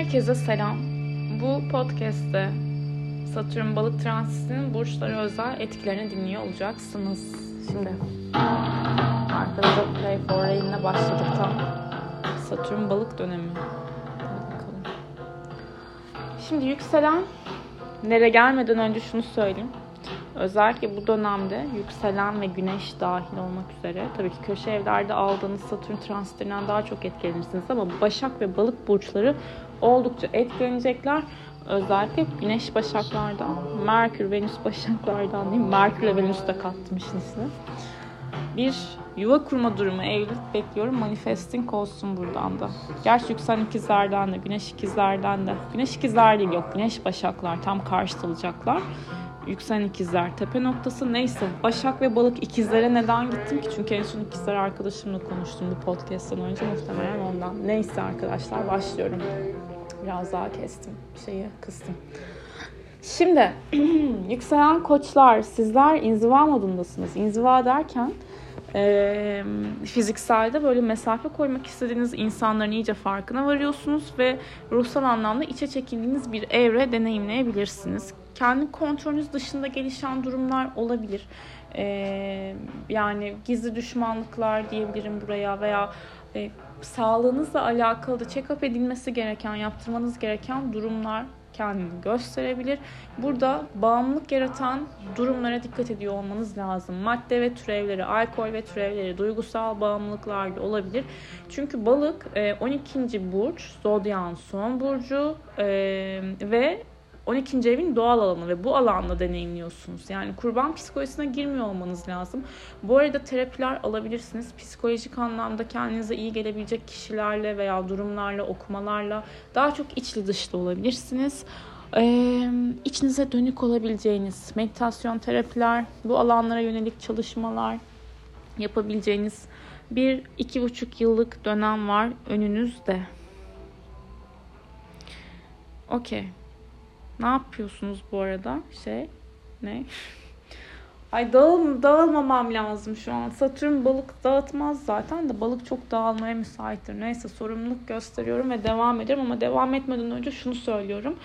Herkese selam. Bu podcast'te Satürn balık transitinin burçlara özel etkilerini dinliyor olacaksınız. Şimdi arkada Play for Rain'le başladık tam. Satürn balık dönemi. Şimdi yükselen nere gelmeden önce şunu söyleyeyim. Özellikle bu dönemde yükselen ve güneş dahil olmak üzere tabii ki köşe evlerde aldığınız Satürn transitlerinden daha çok etkilenirsiniz ama Başak ve Balık burçları oldukça etkilenecekler. Özellikle Güneş Başaklardan, Merkür, Venüs Başaklardan değil Merkür ve Venüs de kattım işin. Bir yuva kurma durumu evlilik bekliyorum. Manifesting olsun buradan da. Gerçi yükselen ikizlerden de, güneş ikizlerden de. Güneş ikizler değil yok. Güneş başaklar tam karşıt olacaklar. Yükselen ikizler tepe noktası neyse. Başak ve balık ikizlere neden gittim ki? Çünkü en son ikizler arkadaşımla konuştum bu podcast'tan önce muhtemelen ondan. Neyse arkadaşlar başlıyorum. Biraz daha kestim. Şeyi kıstım. Şimdi yükselen koçlar sizler inziva modundasınız. İnziva derken e, fizikselde böyle mesafe koymak istediğiniz insanların iyice farkına varıyorsunuz ve ruhsal anlamda içe çekildiğiniz bir evre deneyimleyebilirsiniz. Kendi kontrolünüz dışında gelişen durumlar olabilir. E, yani gizli düşmanlıklar diyebilirim buraya veya e, sağlığınızla alakalı da check-up edilmesi gereken, yaptırmanız gereken durumlar kendini gösterebilir. Burada bağımlılık yaratan durumlara dikkat ediyor olmanız lazım. Madde ve türevleri, alkol ve türevleri, duygusal bağımlılıklar da olabilir. Çünkü balık 12. burç, zodyan son burcu ve 12. evin doğal alanı ve bu alanda deneyimliyorsunuz. Yani kurban psikolojisine girmiyor olmanız lazım. Bu arada terapiler alabilirsiniz. Psikolojik anlamda kendinize iyi gelebilecek kişilerle veya durumlarla, okumalarla daha çok içli dışlı olabilirsiniz. Ee, içinize dönük olabileceğiniz meditasyon terapiler, bu alanlara yönelik çalışmalar yapabileceğiniz bir iki buçuk yıllık dönem var önünüzde. Okey. Ne yapıyorsunuz bu arada? Şey ne? Ay dağıl, dağılmamam lazım şu an. Satürn balık dağıtmaz zaten de balık çok dağılmaya müsaittir. Neyse sorumluluk gösteriyorum ve devam ediyorum ama devam etmeden önce şunu söylüyorum.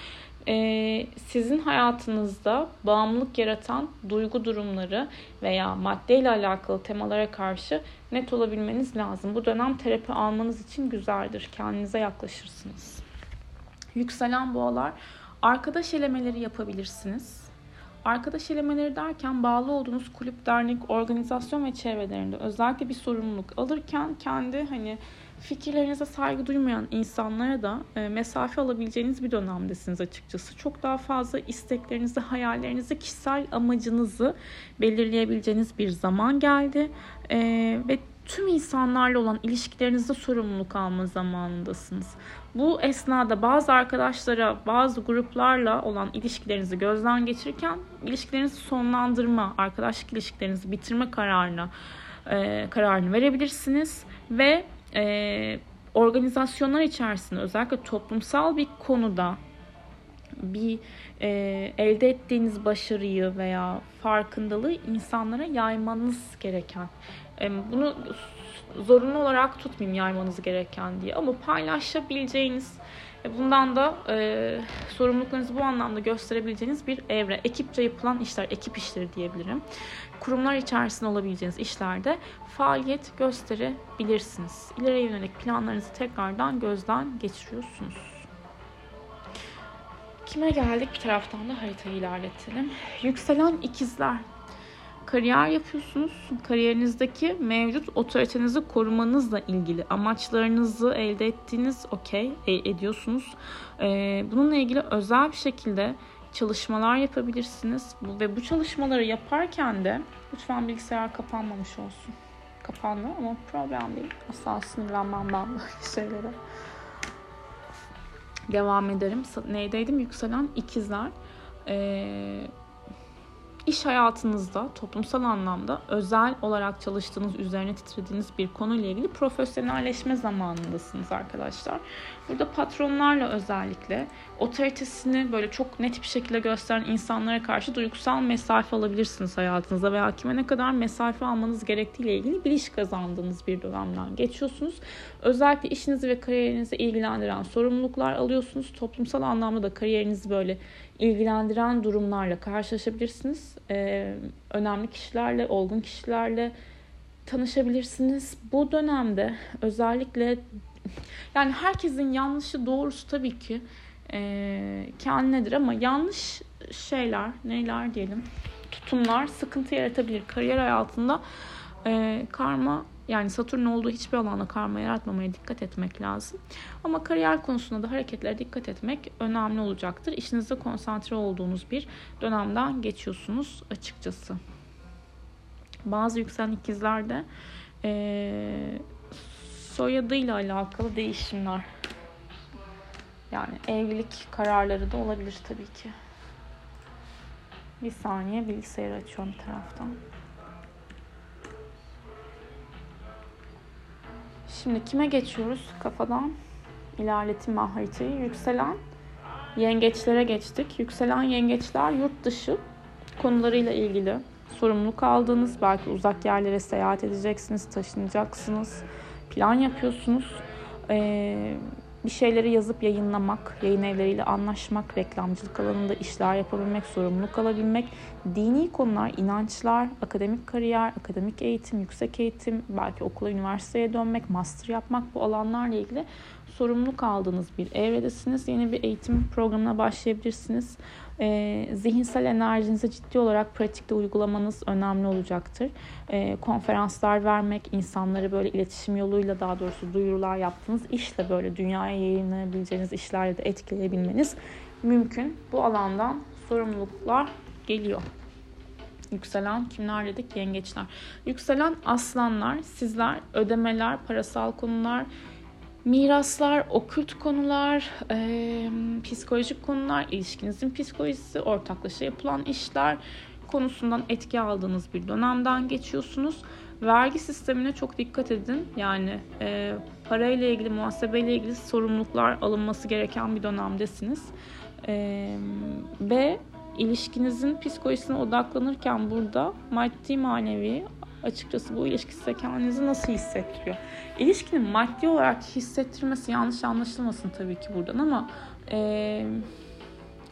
Ee, sizin hayatınızda bağımlılık yaratan duygu durumları veya maddeyle alakalı temalara karşı net olabilmeniz lazım. Bu dönem terapi almanız için güzeldir. Kendinize yaklaşırsınız. Yükselen boğalar Arkadaş elemeleri yapabilirsiniz. Arkadaş elemeleri derken bağlı olduğunuz kulüp, dernek, organizasyon ve çevrelerinde özellikle bir sorumluluk alırken kendi hani fikirlerinize saygı duymayan insanlara da e, mesafe alabileceğiniz bir dönemdesiniz açıkçası. Çok daha fazla isteklerinizi, hayallerinizi, kişisel amacınızı belirleyebileceğiniz bir zaman geldi. E, ve tüm insanlarla olan ilişkilerinizde sorumluluk alma zamanındasınız. Bu esnada bazı arkadaşlara, bazı gruplarla olan ilişkilerinizi gözden geçirirken ilişkilerinizi sonlandırma, arkadaşlık ilişkilerinizi bitirme kararına e, kararını verebilirsiniz ve e, organizasyonlar içerisinde özellikle toplumsal bir konuda bir e, elde ettiğiniz başarıyı veya farkındalığı insanlara yaymanız gereken bunu zorunlu olarak tutmayayım yaymanız gereken diye ama paylaşabileceğiniz bundan da e, sorumluluklarınızı bu anlamda gösterebileceğiniz bir evre. Ekipçe yapılan işler, ekip işleri diyebilirim. Kurumlar içerisinde olabileceğiniz işlerde faaliyet gösterebilirsiniz. İleriye yönelik planlarınızı tekrardan gözden geçiriyorsunuz. Kime geldik? Bir taraftan da haritayı ilerletelim. Yükselen ikizler kariyer yapıyorsunuz. Kariyerinizdeki mevcut otoritenizi korumanızla ilgili amaçlarınızı elde ettiğiniz okey e, ediyorsunuz. Ee, bununla ilgili özel bir şekilde çalışmalar yapabilirsiniz. Ve bu çalışmaları yaparken de lütfen bilgisayar kapanmamış olsun. Kapandı ama problem değil. Asla sinirlenmem ben böyle şeylere. Devam ederim. Neydeydim? Yükselen ikizler. Ee, iş hayatınızda toplumsal anlamda özel olarak çalıştığınız, üzerine titrediğiniz bir konuyla ilgili profesyonelleşme zamanındasınız arkadaşlar. Burada patronlarla özellikle otoritesini böyle çok net bir şekilde gösteren insanlara karşı duygusal mesafe alabilirsiniz hayatınızda veya kime ne kadar mesafe almanız gerektiğiyle ilgili biliş kazandığınız bir dönemden geçiyorsunuz. Özellikle işinizi ve kariyerinizi ilgilendiren sorumluluklar alıyorsunuz. Toplumsal anlamda da kariyerinizi böyle ilgilendiren durumlarla karşılaşabilirsiniz. Ee, önemli kişilerle, olgun kişilerle tanışabilirsiniz. Bu dönemde özellikle yani herkesin yanlışı doğrusu tabii ki e, kendinedir ama yanlış şeyler, neler diyelim, tutumlar sıkıntı yaratabilir. Kariyer hayatında e, karma yani Satürn olduğu hiçbir alanda karma yaratmamaya dikkat etmek lazım. Ama kariyer konusunda da hareketlere dikkat etmek önemli olacaktır. İşinizde konsantre olduğunuz bir dönemden geçiyorsunuz açıkçası. Bazı yükselen ikizlerde e, soyadıyla alakalı değişimler yani evlilik kararları da olabilir tabii ki. Bir saniye bilgisayarı açıyorum taraftan. Şimdi kime geçiyoruz kafadan? İlerletim haritayı. Yükselen yengeçlere geçtik. Yükselen yengeçler yurt dışı konularıyla ilgili sorumluluk aldığınız, belki uzak yerlere seyahat edeceksiniz, taşınacaksınız, plan yapıyorsunuz. Ee, bir şeyleri yazıp yayınlamak, yayın evleriyle anlaşmak, reklamcılık alanında işler yapabilmek, sorumluluk alabilmek, dini konular, inançlar, akademik kariyer, akademik eğitim, yüksek eğitim, belki okula, üniversiteye dönmek, master yapmak bu alanlarla ilgili sorumluluk aldığınız bir evredesiniz. Yeni bir eğitim programına başlayabilirsiniz. E, zihinsel enerjinizi ciddi olarak pratikte uygulamanız önemli olacaktır. E, konferanslar vermek, insanları böyle iletişim yoluyla daha doğrusu duyurular yaptığınız işle böyle dünyaya yayınlayabileceğiniz işlerle de etkileyebilmeniz mümkün. Bu alandan sorumluluklar geliyor. Yükselen kimler dedik? Yengeçler. Yükselen aslanlar, sizler ödemeler, parasal konular, miraslar, okült konular, e, psikolojik konular, ilişkinizin psikolojisi, ortaklaşa yapılan işler konusundan etki aldığınız bir dönemden geçiyorsunuz. Vergi sistemine çok dikkat edin. Yani e, parayla ilgili, muhasebeyle ilgili sorumluluklar alınması gereken bir dönemdesiniz. E, ve ilişkinizin psikolojisine odaklanırken burada maddi manevi açıkçası bu ilişki size kendinizi nasıl hissettiriyor? İlişkinin maddi olarak hissettirmesi yanlış anlaşılmasın tabii ki buradan ama e,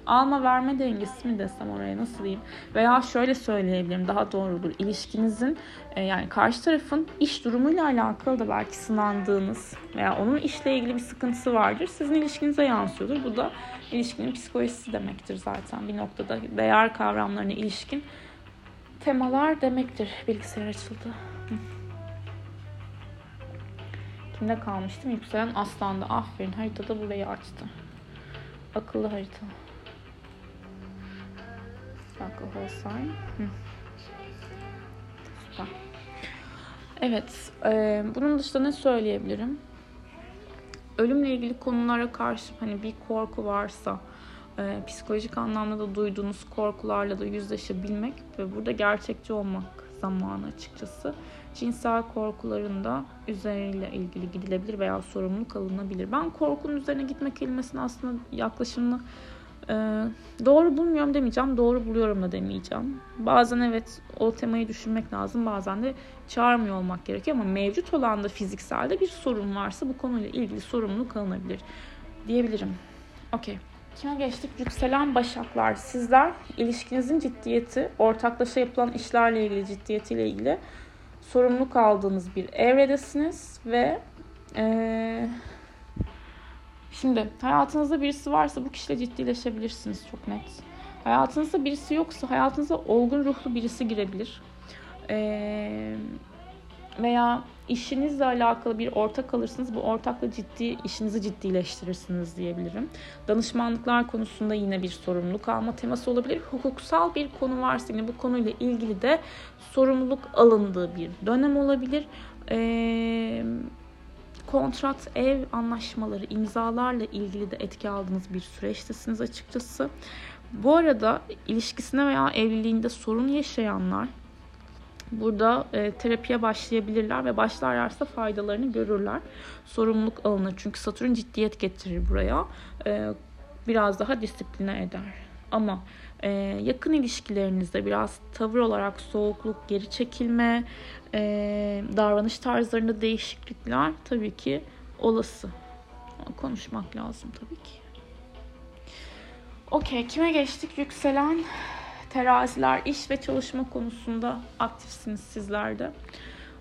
alma verme dengesi mi desem oraya nasıl diyeyim? Veya şöyle söyleyebilirim daha doğrudur. İlişkinizin e, yani karşı tarafın iş durumuyla alakalı da belki sınandığınız veya onun işle ilgili bir sıkıntısı vardır. Sizin ilişkinize yansıyordur. Bu da ilişkinin psikolojisi demektir zaten bir noktada. Değer kavramlarına ilişkin temalar demektir. Bilgisayar açıldı. Kimde kalmıştım? Yükselen Aslan'da. Aferin. Haritada burayı açtı. Akıllı harita. Akıllı sign. Süper. Evet. E, bunun dışında ne söyleyebilirim? Ölümle ilgili konulara karşı hani bir korku varsa e, psikolojik anlamda da duyduğunuz korkularla da yüzleşebilmek ve burada gerçekçi olmak zamanı açıkçası. Cinsel korkuların da üzeriyle ilgili gidilebilir veya sorumluluk alınabilir. Ben korkunun üzerine gitme kelimesini aslında yaklaşımını e, doğru bulmuyorum demeyeceğim, doğru buluyorum da demeyeceğim. Bazen evet o temayı düşünmek lazım, bazen de çağırmıyor olmak gerekiyor ama mevcut olan da fizikselde bir sorun varsa bu konuyla ilgili sorumluluk alınabilir diyebilirim. Okey. Kime geçtik? Yükselen Başaklar. Sizler ilişkinizin ciddiyeti, ortaklaşa yapılan işlerle ilgili ciddiyetiyle ilgili sorumluluk aldığınız bir evredesiniz ve ee, şimdi hayatınızda birisi varsa bu kişiyle ciddileşebilirsiniz çok net. Hayatınızda birisi yoksa hayatınıza olgun ruhlu birisi girebilir. Eee veya işinizle alakalı bir ortak alırsınız. Bu ortakla ciddi işinizi ciddileştirirsiniz diyebilirim. Danışmanlıklar konusunda yine bir sorumluluk alma teması olabilir. Hukuksal bir konu varsa yine bu konuyla ilgili de sorumluluk alındığı bir dönem olabilir. Ee, kontrat, ev anlaşmaları, imzalarla ilgili de etki aldığınız bir süreçtesiniz açıkçası. Bu arada ilişkisine veya evliliğinde sorun yaşayanlar burada e, terapiye başlayabilirler ve başlarlarsa faydalarını görürler. Sorumluluk alınır. Çünkü Satürn ciddiyet getirir buraya. E, biraz daha disipline eder. Ama e, yakın ilişkilerinizde biraz tavır olarak soğukluk, geri çekilme, e, davranış tarzlarında değişiklikler tabii ki olası. Konuşmak lazım tabii ki. Okey, kime geçtik? Yükselen teraziler, iş ve çalışma konusunda aktifsiniz sizler de.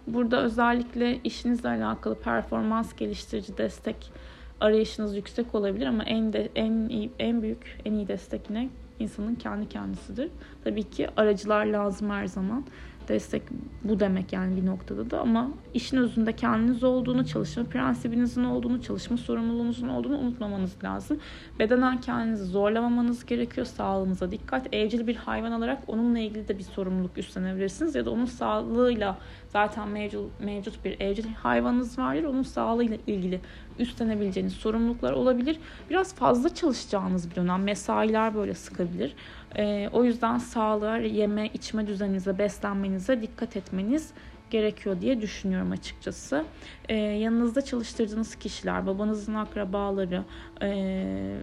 Burada özellikle işinizle alakalı performans geliştirici destek arayışınız yüksek olabilir ama en de en iyi, en büyük, en iyi destek ne? insanın kendi kendisidir. Tabii ki aracılar lazım her zaman. Destek bu demek yani bir noktada da ama işin özünde kendiniz olduğunu, çalışma prensibinizin olduğunu, çalışma sorumluluğunuzun olduğunu unutmamanız lazım. Bedenen kendinizi zorlamamanız gerekiyor. Sağlığınıza dikkat. Evcil bir hayvan alarak onunla ilgili de bir sorumluluk üstlenebilirsiniz ya da onun sağlığıyla zaten mevcut, mevcut bir evcil hayvanınız vardır. Onun sağlığıyla ilgili üstlenebileceğiniz sorumluluklar olabilir. Biraz fazla çalışacağınız bir dönem. Mesailer böyle sıkabilir. E, o yüzden sağlığa, yeme, içme düzeninize, beslenmenize dikkat etmeniz gerekiyor diye düşünüyorum açıkçası. E, yanınızda çalıştırdığınız kişiler, babanızın akrabaları, e,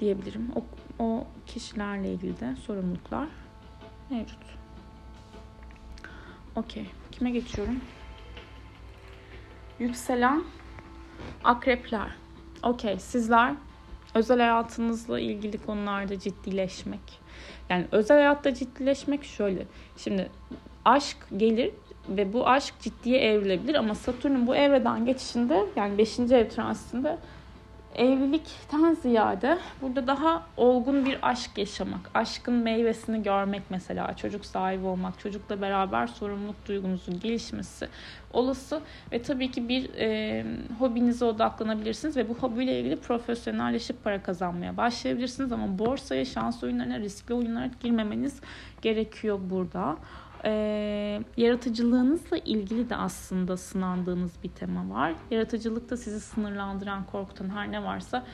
diyebilirim. O, o kişilerle ilgili de sorumluluklar mevcut. Okey. Kime geçiyorum? Yükselen akrepler. Okey. Sizler özel hayatınızla ilgili konularda ciddileşmek. Yani özel hayatta ciddileşmek şöyle. Şimdi aşk gelir ve bu aşk ciddiye evrilebilir ama Satürn'ün bu evreden geçişinde yani 5. ev transitinde evlilikten ziyade burada daha olgun bir aşk yaşamak, aşkın meyvesini görmek mesela, çocuk sahibi olmak, çocukla beraber sorumluluk duygunuzun gelişmesi olası ve tabii ki bir e, hobinize odaklanabilirsiniz ve bu hobiyle ilgili profesyonelleşip para kazanmaya başlayabilirsiniz ama borsaya, şans oyunlarına, riskli oyunlara girmemeniz gerekiyor burada e, yaratıcılığınızla ilgili de aslında sınandığınız bir tema var. Yaratıcılıkta sizi sınırlandıran, korkutan her ne varsa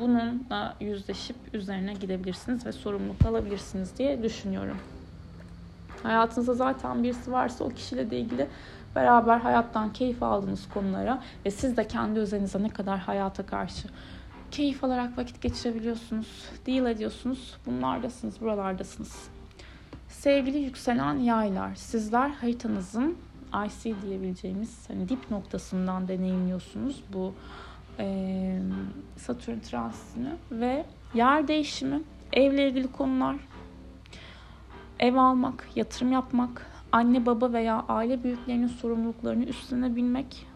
bununla yüzleşip üzerine gidebilirsiniz ve sorumluluk alabilirsiniz diye düşünüyorum. Hayatınızda zaten birisi varsa o kişiyle de ilgili beraber hayattan keyif aldığınız konulara ve siz de kendi üzerinize ne kadar hayata karşı keyif alarak vakit geçirebiliyorsunuz, deal ediyorsunuz. Bunlardasınız, buralardasınız. Sevgili yükselen yaylar, sizler haritanızın IC diyebileceğimiz hani dip noktasından deneyimliyorsunuz bu e, Satürn transitini ve yer değişimi, evle ilgili konular, ev almak, yatırım yapmak, anne baba veya aile büyüklerinin sorumluluklarını üstlenebilmek,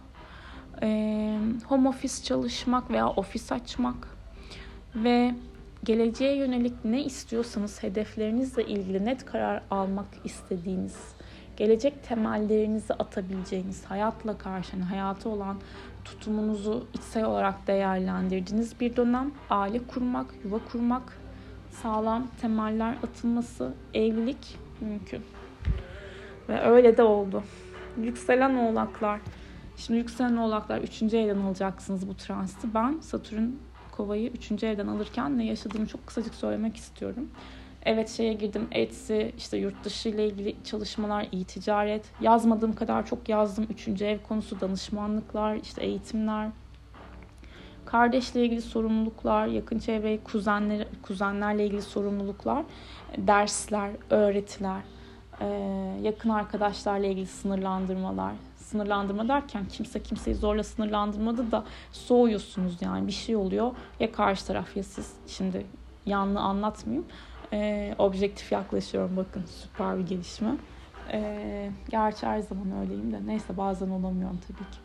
e, home office çalışmak veya ofis açmak ve geleceğe yönelik ne istiyorsanız hedeflerinizle ilgili net karar almak istediğiniz, gelecek temellerinizi atabileceğiniz, hayatla karşı, yani hayata olan tutumunuzu içsel olarak değerlendirdiğiniz bir dönem, aile kurmak, yuva kurmak, sağlam temeller atılması, evlilik mümkün. Ve öyle de oldu. Yükselen oğlaklar. Şimdi yükselen oğlaklar 3. evden alacaksınız bu transiti. Ben Satürn kovayı 3. evden alırken ne yaşadığımı çok kısacık söylemek istiyorum. Evet şeye girdim Etsy, işte yurt dışı ile ilgili çalışmalar, iyi ticaret. Yazmadığım kadar çok yazdım. Üçüncü ev konusu, danışmanlıklar, işte eğitimler. Kardeşle ilgili sorumluluklar, yakın çevre, kuzenler, kuzenlerle ilgili sorumluluklar, dersler, öğretiler, yakın arkadaşlarla ilgili sınırlandırmalar, sınırlandırma derken kimse kimseyi zorla sınırlandırmadı da soğuyorsunuz yani. Bir şey oluyor. Ya karşı taraf ya siz. Şimdi yanlı anlatmayayım. Ee, objektif yaklaşıyorum. Bakın süper bir gelişme. Ee, gerçi her zaman öyleyim de. Neyse bazen olamıyorum tabii ki.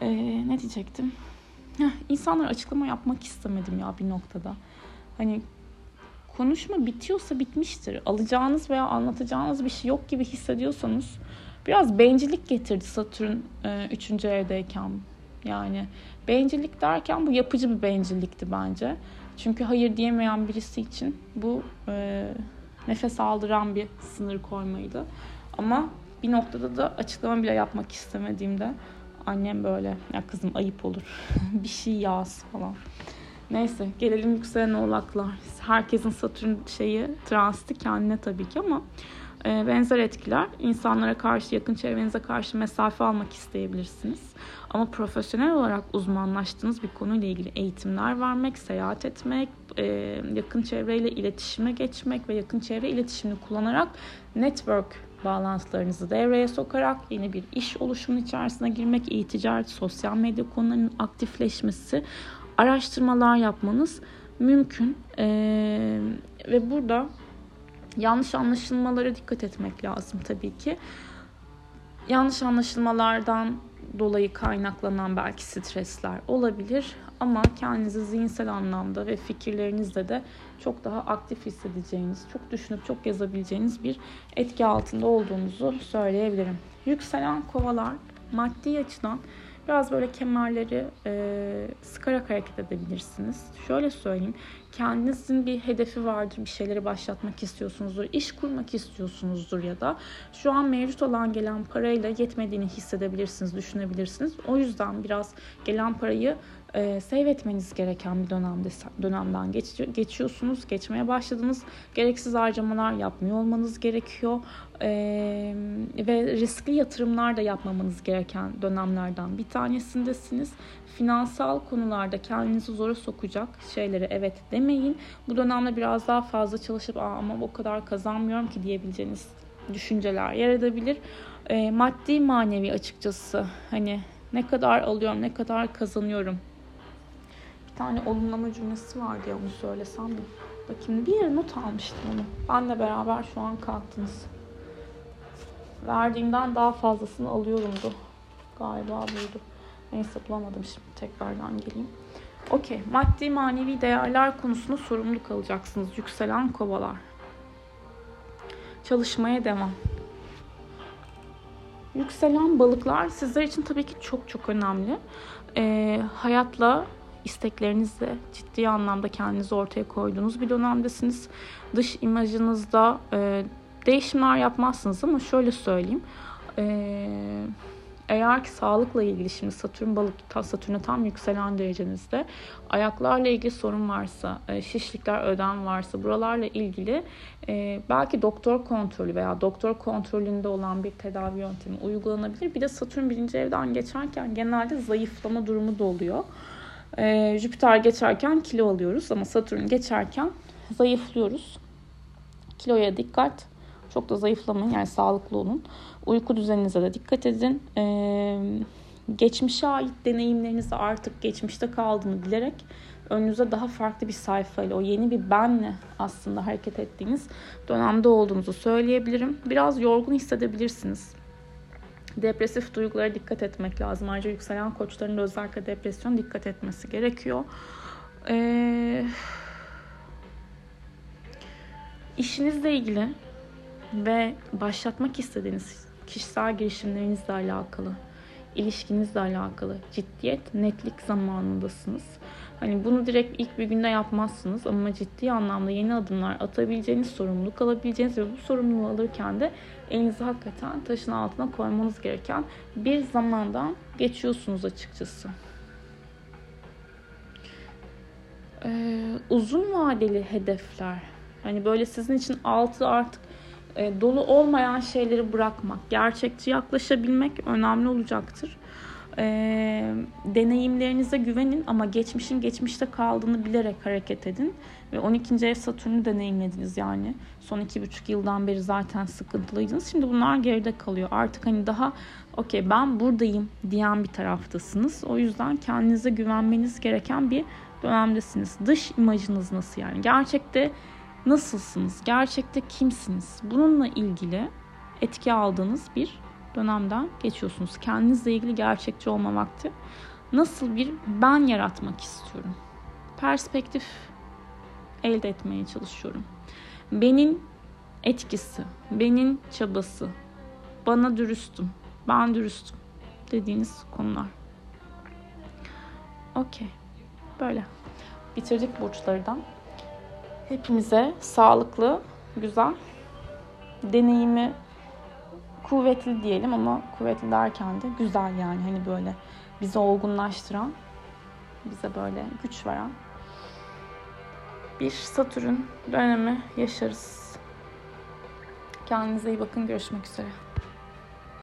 Ee, ne diyecektim? Heh, insanlara açıklama yapmak istemedim ya bir noktada. Hani konuşma bitiyorsa bitmiştir. Alacağınız veya anlatacağınız bir şey yok gibi hissediyorsanız Biraz bencillik getirdi Satürn 3. E, evdeyken. Yani bencillik derken bu yapıcı bir bencillikti bence. Çünkü hayır diyemeyen birisi için bu e, nefes aldıran bir sınır koymaydı. Ama bir noktada da açıklama bile yapmak istemediğimde annem böyle ya kızım ayıp olur bir şey yaz falan Neyse gelelim yükselen oğlaklar. Herkesin Satürn şeyi transiti kendine tabii ki ama e, benzer etkiler. İnsanlara karşı, yakın çevrenize karşı mesafe almak isteyebilirsiniz. Ama profesyonel olarak uzmanlaştığınız bir konuyla ilgili eğitimler vermek, seyahat etmek, e, yakın çevreyle iletişime geçmek ve yakın çevre iletişimini kullanarak network bağlantılarınızı devreye sokarak yeni bir iş oluşumunun içerisine girmek, e-ticaret, sosyal medya konularının aktifleşmesi, araştırmalar yapmanız mümkün. Ee, ve burada yanlış anlaşılmalara dikkat etmek lazım tabii ki. Yanlış anlaşılmalardan dolayı kaynaklanan belki stresler olabilir ama kendinizi zihinsel anlamda ve fikirlerinizle de çok daha aktif hissedeceğiniz, çok düşünüp çok yazabileceğiniz bir etki altında olduğunuzu söyleyebilirim. Yükselen kovalar maddi açıdan Biraz böyle kemerleri e, sıkarak hareket edebilirsiniz. Şöyle söyleyeyim. Kendinizin bir hedefi vardır. Bir şeyleri başlatmak istiyorsunuzdur. iş kurmak istiyorsunuzdur ya da şu an mevcut olan gelen parayla yetmediğini hissedebilirsiniz, düşünebilirsiniz. O yüzden biraz gelen parayı e, save etmeniz gereken bir dönemde dönemden geç, geçiyorsunuz, geçmeye başladınız. Gereksiz harcamalar yapmıyor olmanız gerekiyor ve riskli yatırımlar da yapmamanız gereken dönemlerden bir tanesindesiniz. Finansal konularda kendinizi zora sokacak şeylere evet demeyin. Bu dönemde biraz daha fazla çalışıp ama o kadar kazanmıyorum ki diyebileceğiniz düşünceler yer edebilir. Maddi manevi açıkçası hani ne kadar alıyorum, ne kadar kazanıyorum bir tane olumlama cümlesi vardı ya onu söylesem mi? Bakayım bir yere not almıştım onu. Benle beraber şu an kalktınız. Verdiğimden daha fazlasını alıyorumdu. Galiba buydu. Neyse bulamadım şimdi tekrardan geleyim. Okey. Maddi manevi değerler konusunda sorumluluk alacaksınız. Yükselen kovalar. Çalışmaya devam. Yükselen balıklar sizler için tabii ki çok çok önemli. Ee, hayatla isteklerinizle ciddi anlamda kendinizi ortaya koyduğunuz bir dönemdesiniz. Dış imajınızda e, değişimler yapmazsınız ama şöyle söyleyeyim. E, eğer ki sağlıkla ilgili şimdi Satürn balık Satürn'e tam yükselen derecenizde ayaklarla ilgili sorun varsa, e, şişlikler, ödem varsa buralarla ilgili e, belki doktor kontrolü veya doktor kontrolünde olan bir tedavi yöntemi uygulanabilir. Bir de Satürn birinci evden geçerken genelde zayıflama durumu da oluyor. E, Jüpiter geçerken kilo alıyoruz ama Satürn geçerken zayıflıyoruz. Kiloya dikkat. Çok da zayıflamayın yani sağlıklı olun. Uyku düzeninize de dikkat edin. Ee, geçmişe ait deneyimlerinizi artık geçmişte kaldığını bilerek önünüze daha farklı bir sayfayla, o yeni bir benle aslında hareket ettiğiniz dönemde olduğunuzu söyleyebilirim. Biraz yorgun hissedebilirsiniz. Depresif duygulara dikkat etmek lazım. Ayrıca yükselen koçların da özellikle depresyon dikkat etmesi gerekiyor. Ee, işinizle ilgili ve başlatmak istediğiniz kişisel girişimlerinizle alakalı, ilişkinizle alakalı ciddiyet, netlik zamanındasınız. Hani bunu direkt ilk bir günde yapmazsınız ama ciddi anlamda yeni adımlar atabileceğiniz, sorumluluk alabileceğiniz ve bu sorumluluğu alırken de elinizi hakikaten taşın altına koymanız gereken bir zamandan geçiyorsunuz açıkçası. Ee, uzun vadeli hedefler. Hani böyle sizin için altı artık e, dolu olmayan şeyleri bırakmak, gerçekçi yaklaşabilmek önemli olacaktır. E, deneyimlerinize güvenin ama geçmişin geçmişte kaldığını bilerek hareket edin. Ve 12. ev Satürn'ü deneyimlediniz yani. Son 2,5 yıldan beri zaten sıkıntılıydınız. Şimdi bunlar geride kalıyor. Artık hani daha okey ben buradayım diyen bir taraftasınız. O yüzden kendinize güvenmeniz gereken bir dönemdesiniz. Dış imajınız nasıl yani? Gerçekte nasılsınız? Gerçekte kimsiniz? Bununla ilgili etki aldığınız bir dönemden geçiyorsunuz. Kendinizle ilgili gerçekçi olma vakti. Nasıl bir ben yaratmak istiyorum? Perspektif elde etmeye çalışıyorum. Benim etkisi, benim çabası, bana dürüstüm, ben dürüstüm dediğiniz konular. Okey. Böyle. Bitirdik burçlardan. Hepimize sağlıklı, güzel, deneyimi kuvvetli diyelim ama kuvvetli derken de güzel yani hani böyle bizi olgunlaştıran, bize böyle güç veren bir Satürn dönemi yaşarız. Kendinize iyi bakın. Görüşmek üzere.